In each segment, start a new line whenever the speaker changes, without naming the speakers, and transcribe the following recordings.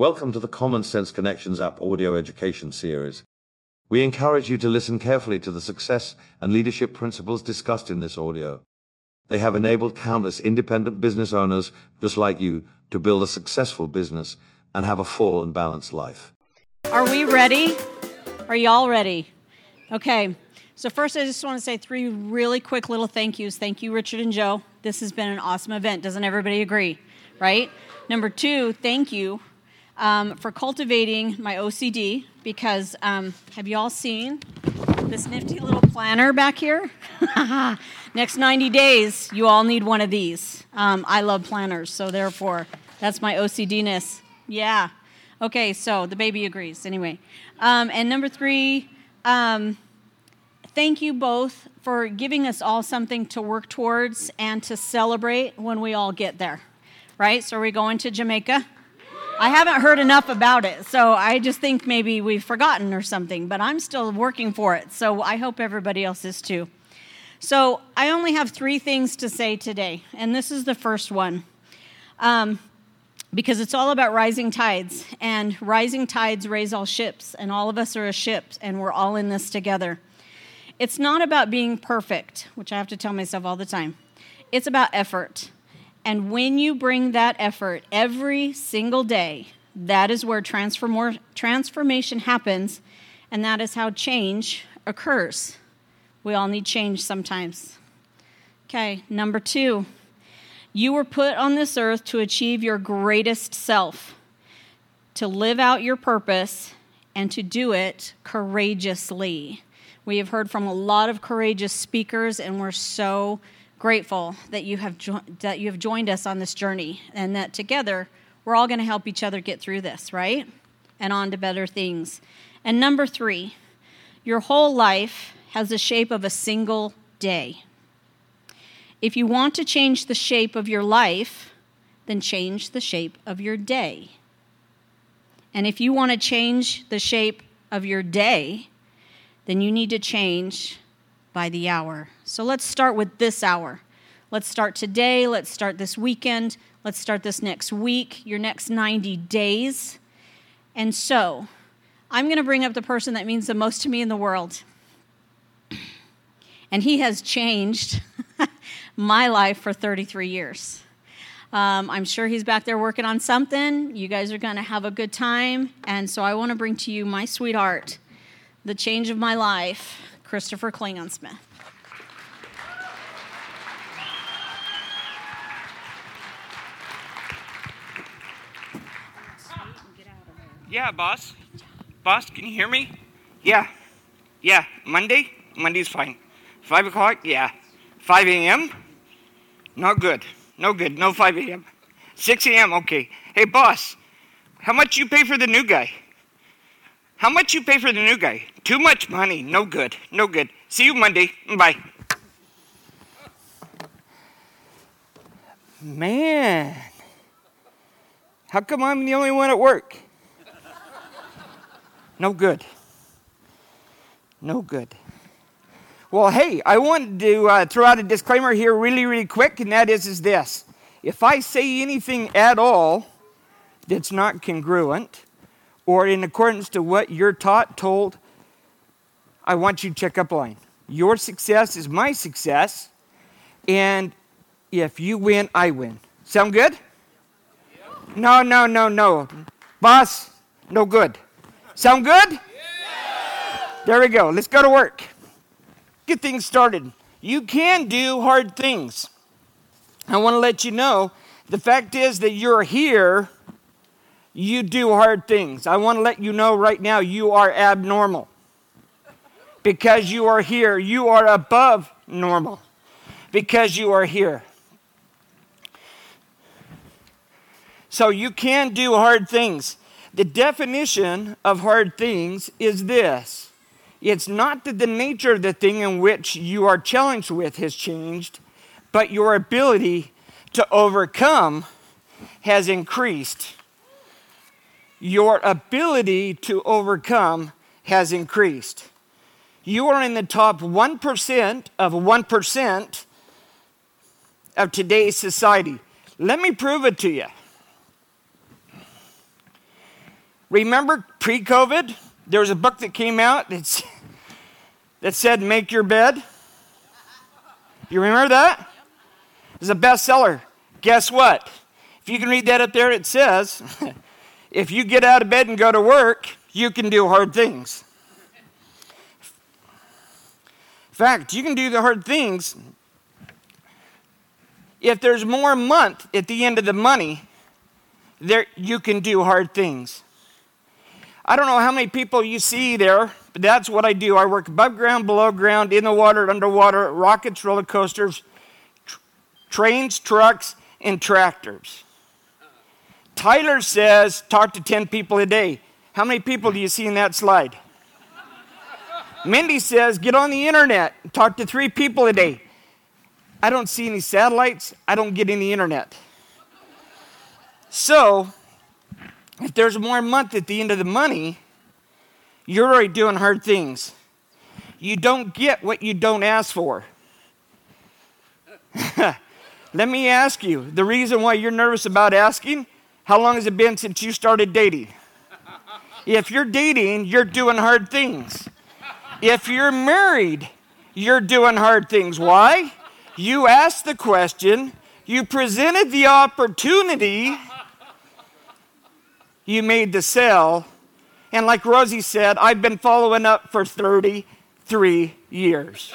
Welcome to the Common Sense Connections app audio education series. We encourage you to listen carefully to the success and leadership principles discussed in this audio. They have enabled countless independent business owners just like you to build a successful business and have a full and balanced life.
Are we ready? Are y'all ready? Okay. So, first, I just want to say three really quick little thank yous. Thank you, Richard and Joe. This has been an awesome event. Doesn't everybody agree? Right? Number two, thank you um, for cultivating my OCD because um, have you all seen this nifty little planner back here? Next 90 days, you all need one of these. Um, I love planners, so therefore, that's my OCD ness. Yeah. Okay, so the baby agrees. Anyway. Um, and number three, um, thank you both for giving us all something to work towards and to celebrate when we all get there. Right? So, are we going to Jamaica? I haven't heard enough about it, so I just think maybe we've forgotten or something, but I'm still working for it, so I hope everybody else is too. So, I only have three things to say today, and this is the first one. Um, because it's all about rising tides, and rising tides raise all ships, and all of us are a ship, and we're all in this together. It's not about being perfect, which I have to tell myself all the time, it's about effort. And when you bring that effort every single day, that is where transform- transformation happens, and that is how change occurs. We all need change sometimes. Okay, number two, you were put on this earth to achieve your greatest self, to live out your purpose, and to do it courageously. We have heard from a lot of courageous speakers, and we're so grateful that you have jo- that you have joined us on this journey, and that together we're all going to help each other get through this, right? And on to better things. And number three, your whole life has the shape of a single day. If you want to change the shape of your life, then change the shape of your day. And if you want to change the shape of your day, then you need to change by the hour. So let's start with this hour. Let's start today. Let's start this weekend. Let's start this next week, your next 90 days. And so, I'm going to bring up the person that means the most to me in the world. And he has changed my life for 33 years. Um, I'm sure he's back there working on something. You guys are going to have a good time. And so I want to bring to you my sweetheart, the change of my life, Christopher Klingon
Yeah, boss. Boss, can you hear me? Yeah. Yeah. Monday? Monday's fine. Five o'clock? Yeah. 5 a.m.? Not good. No good. No 5 a.m. 6 a.m. Okay. Hey, boss, how much you pay for the new guy? How much you pay for the new guy? Too much money. No good. No good. See you Monday. Bye. Man, how come I'm the only one at work? No good. No good. Well, hey, I wanted to uh, throw out a disclaimer here really, really quick, and that is, is this. If I say anything at all that's not congruent or in accordance to what you're taught, told, I want you to check up line. Your success is my success, and if you win, I win. Sound good? No, no, no, no. Boss, no good. Sound good? There we go. Let's go to work. Get things started. You can do hard things. I want to let you know the fact is that you're here, you do hard things. I want to let you know right now you are abnormal. Because you are here, you are above normal. Because you are here. So you can do hard things. The definition of hard things is this it's not that the nature of the thing in which you are challenged with has changed, but your ability to overcome has increased. Your ability to overcome has increased. You are in the top 1% of 1% of today's society. Let me prove it to you. Remember pre COVID? There was a book that came out that's, that said, Make Your Bed. You remember that? It was a bestseller. Guess what? If you can read that up there, it says, If you get out of bed and go to work, you can do hard things. In fact, you can do the hard things if there's more month at the end of the money, there you can do hard things. I don't know how many people you see there, but that's what I do. I work above ground, below ground, in the water, underwater, rockets, roller coasters, tr- trains, trucks, and tractors. Tyler says talk to 10 people a day. How many people do you see in that slide? Mindy says get on the internet, talk to three people a day. I don't see any satellites, I don't get any internet. So, if there's more month at the end of the money, you're already doing hard things. You don't get what you don't ask for. Let me ask you the reason why you're nervous about asking how long has it been since you started dating? If you're dating, you're doing hard things. If you're married, you're doing hard things. Why? You asked the question, you presented the opportunity, you made the sale, and like Rosie said, I've been following up for 33 years.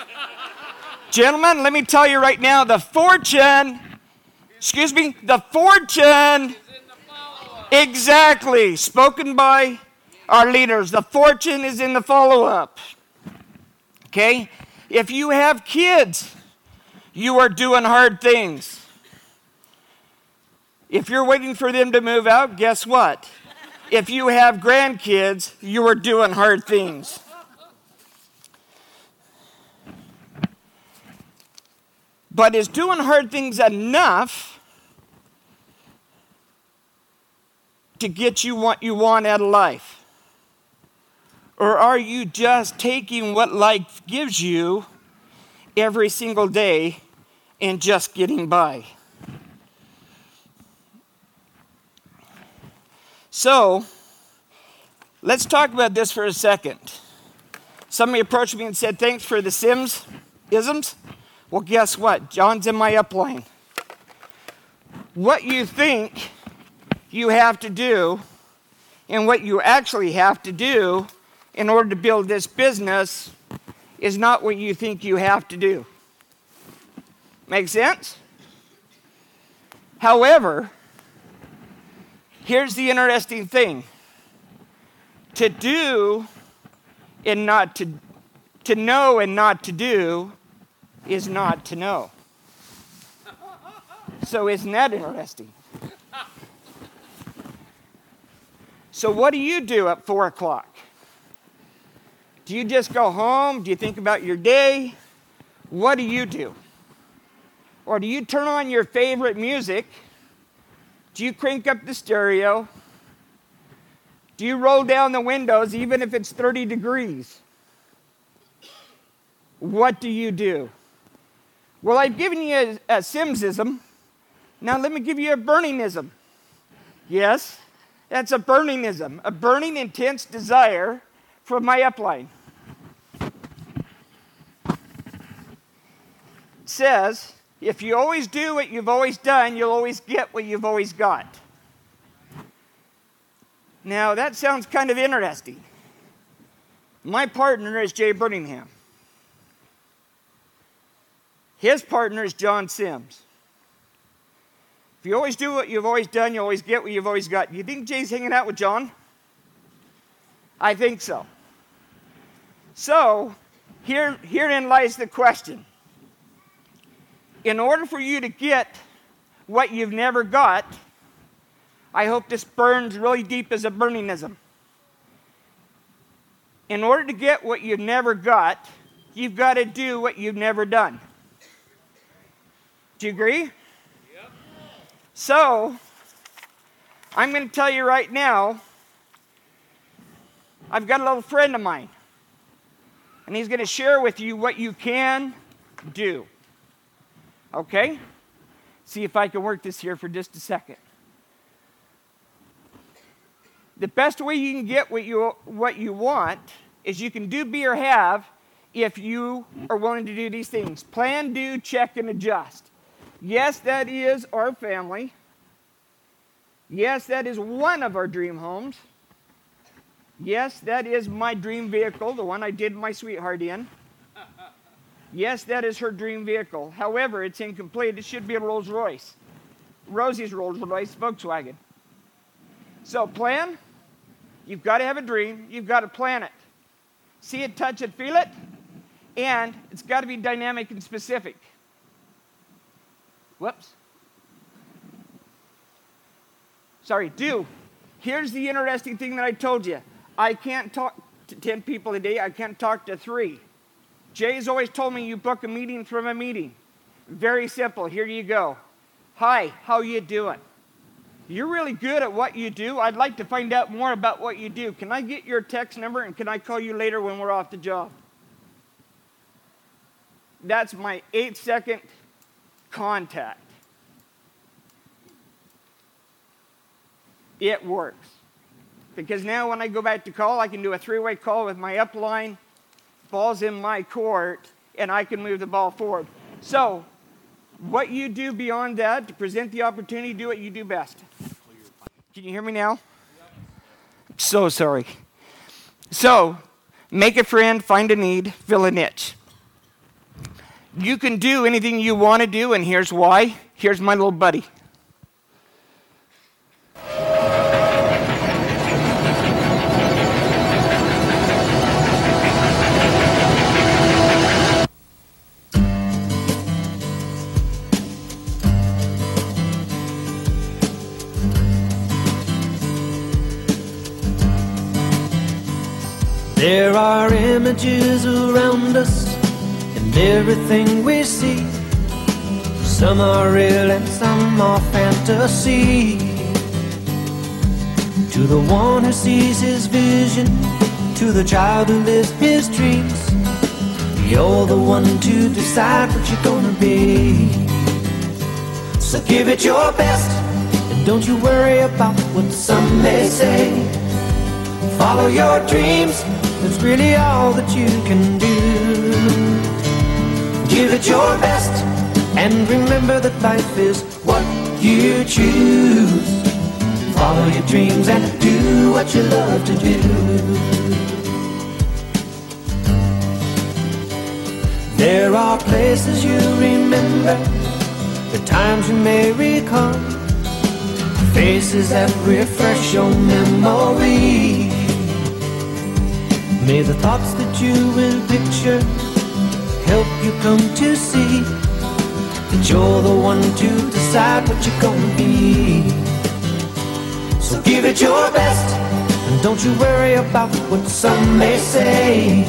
Gentlemen, let me tell you right now the fortune, excuse me, the fortune, exactly, spoken by our leaders, the fortune is in the follow up. Okay? If you have kids, you are doing hard things. If you're waiting for them to move out, guess what? If you have grandkids, you are doing hard things. But is doing hard things enough to get you what you want out of life? Or are you just taking what life gives you every single day and just getting by. So, let's talk about this for a second. Somebody approached me and said, Thanks for the Sims isms. Well, guess what? John's in my upline. What you think you have to do and what you actually have to do in order to build this business is not what you think you have to do. Make sense? However, here's the interesting thing to do and not to to know and not to do is not to know. So isn't that interesting? So what do you do at four o'clock? Do you just go home? Do you think about your day? What do you do? Or do you turn on your favorite music? Do you crank up the stereo? Do you roll down the windows even if it's 30 degrees? What do you do? Well, I've given you a, a Simsism. Now let me give you a burningism. Yes, that's a burningism, a burning, intense desire for my upline. It says, if you always do what you've always done, you'll always get what you've always got. Now, that sounds kind of interesting. My partner is Jay Birmingham. His partner is John Sims. If you always do what you've always done, you always get what you've always got. You think Jay's hanging out with John? I think so. So, here, herein lies the question in order for you to get what you've never got, I hope this burns really deep as a burningism. In order to get what you've never got, you've got to do what you've never done. Do you agree? Yep. So, I'm going to tell you right now, I've got a little friend of mine, and he's going to share with you what you can do. Okay? See if I can work this here for just a second. the best way you can get what you, what you want is you can do, be, or have if you are willing to do these things plan, do, check, and adjust. Yes, that is our family. Yes, that is one of our dream homes. Yes, that is my dream vehicle, the one I did my sweetheart in. Yes, that is her dream vehicle. However, it's incomplete. It should be a Rolls Royce. Rosie's Rolls Royce, Volkswagen. So, plan. You've got to have a dream. You've got to plan it. See it, touch it, feel it. And it's got to be dynamic and specific. Whoops. Sorry, do. Here's the interesting thing that I told you I can't talk to 10 people a day, I can't talk to three. Jay's always told me you book a meeting from a meeting. Very simple. Here you go. Hi, how you doing? You're really good at what you do. I'd like to find out more about what you do. Can I get your text number and can I call you later when we're off the job? That's my eight second contact. It works. Because now when I go back to call, I can do a three way call with my upline ball's in my court, and I can move the ball forward. So, what you do beyond that to present the opportunity, do what you do best. Can you hear me now? So sorry. So, make a friend, find a need, fill a niche. You can do anything you want to do, and here's why. Here's my little buddy.
There are images around us and everything we see. Some are real and some are fantasy. To the one who sees his vision, to the child who lives his dreams, you're the one to decide what you're gonna be. So give it your best, and don't you worry about what some may say. Follow your dreams really all that you can do. Give it your best and remember that life is what you choose. Follow your dreams and do what you love to do. There are places you remember, the times you may recall, faces that refresh your memory. May the thoughts that you will picture help you come to see that you're the one to decide what you're gonna be. So give it your best and don't you worry about what some may say.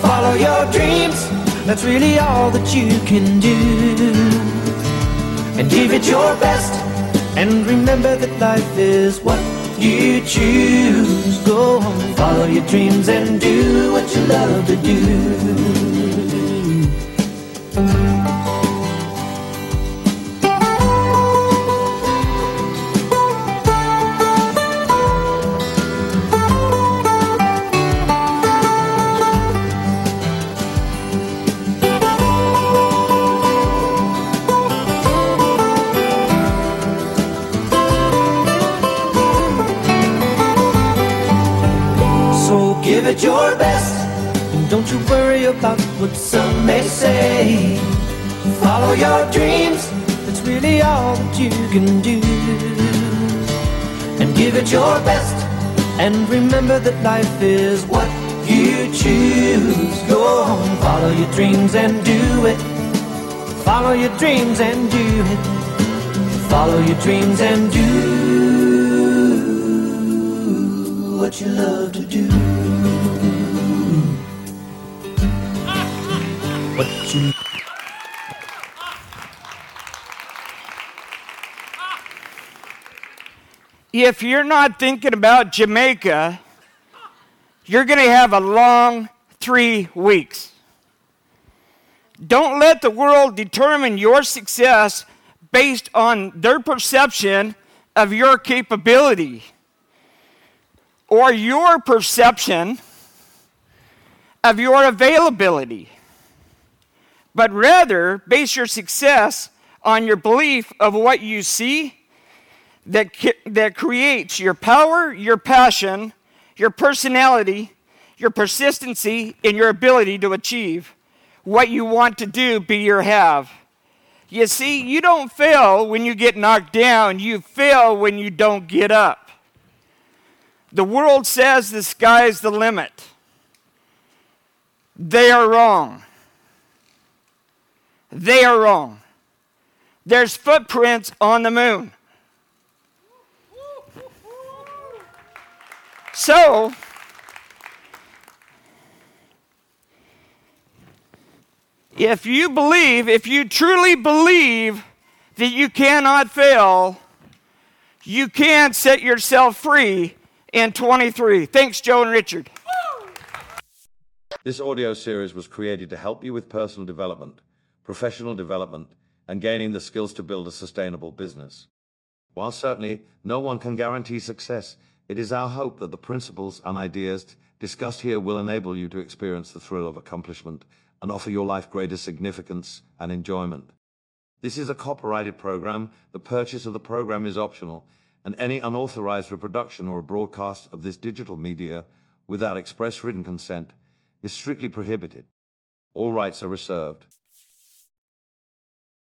Follow your dreams, that's really all that you can do. And give it your best and remember that life is what you choose. Go on, follow your dreams and do what you love to do. Best. And don't you worry about what some may say. Follow your dreams, that's really all that you can do. And give it your best. And remember that life is what you choose. Go on, follow your dreams and do it. Follow your dreams and do it. Follow your dreams and do what you love to do. What you
If you're not thinking about Jamaica, you're going to have a long three weeks. Don't let the world determine your success based on their perception of your capability. or your perception of your availability, but rather base your success on your belief of what you see that, that creates your power, your passion, your personality, your persistency, and your ability to achieve what you want to do, be or have. You see, you don't fail when you get knocked down, you fail when you don't get up. The world says the sky's the limit. They are wrong. They are wrong. There's footprints on the moon. So, if you believe, if you truly believe that you cannot fail, you can set yourself free in 23. Thanks, Joe and Richard.
This audio series was created to help you with personal development, professional development, and gaining the skills to build a sustainable business. While certainly no one can guarantee success, it is our hope that the principles and ideas discussed here will enable you to experience the thrill of accomplishment and offer your life greater significance and enjoyment. This is a copyrighted program. The purchase of the program is optional, and any unauthorized reproduction or broadcast of this digital media without express written consent is strictly prohibited. All rights are reserved.